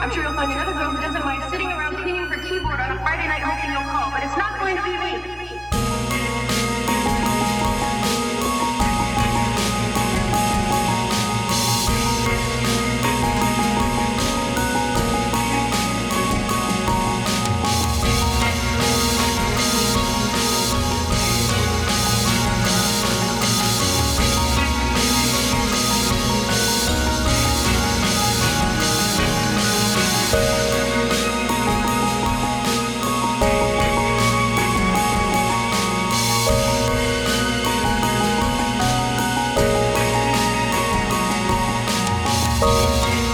I'm sure you'll find another girl who doesn't mind sitting around cleaning her keyboard on a Friday night hoping you'll call, but it's not going to be me. Bye.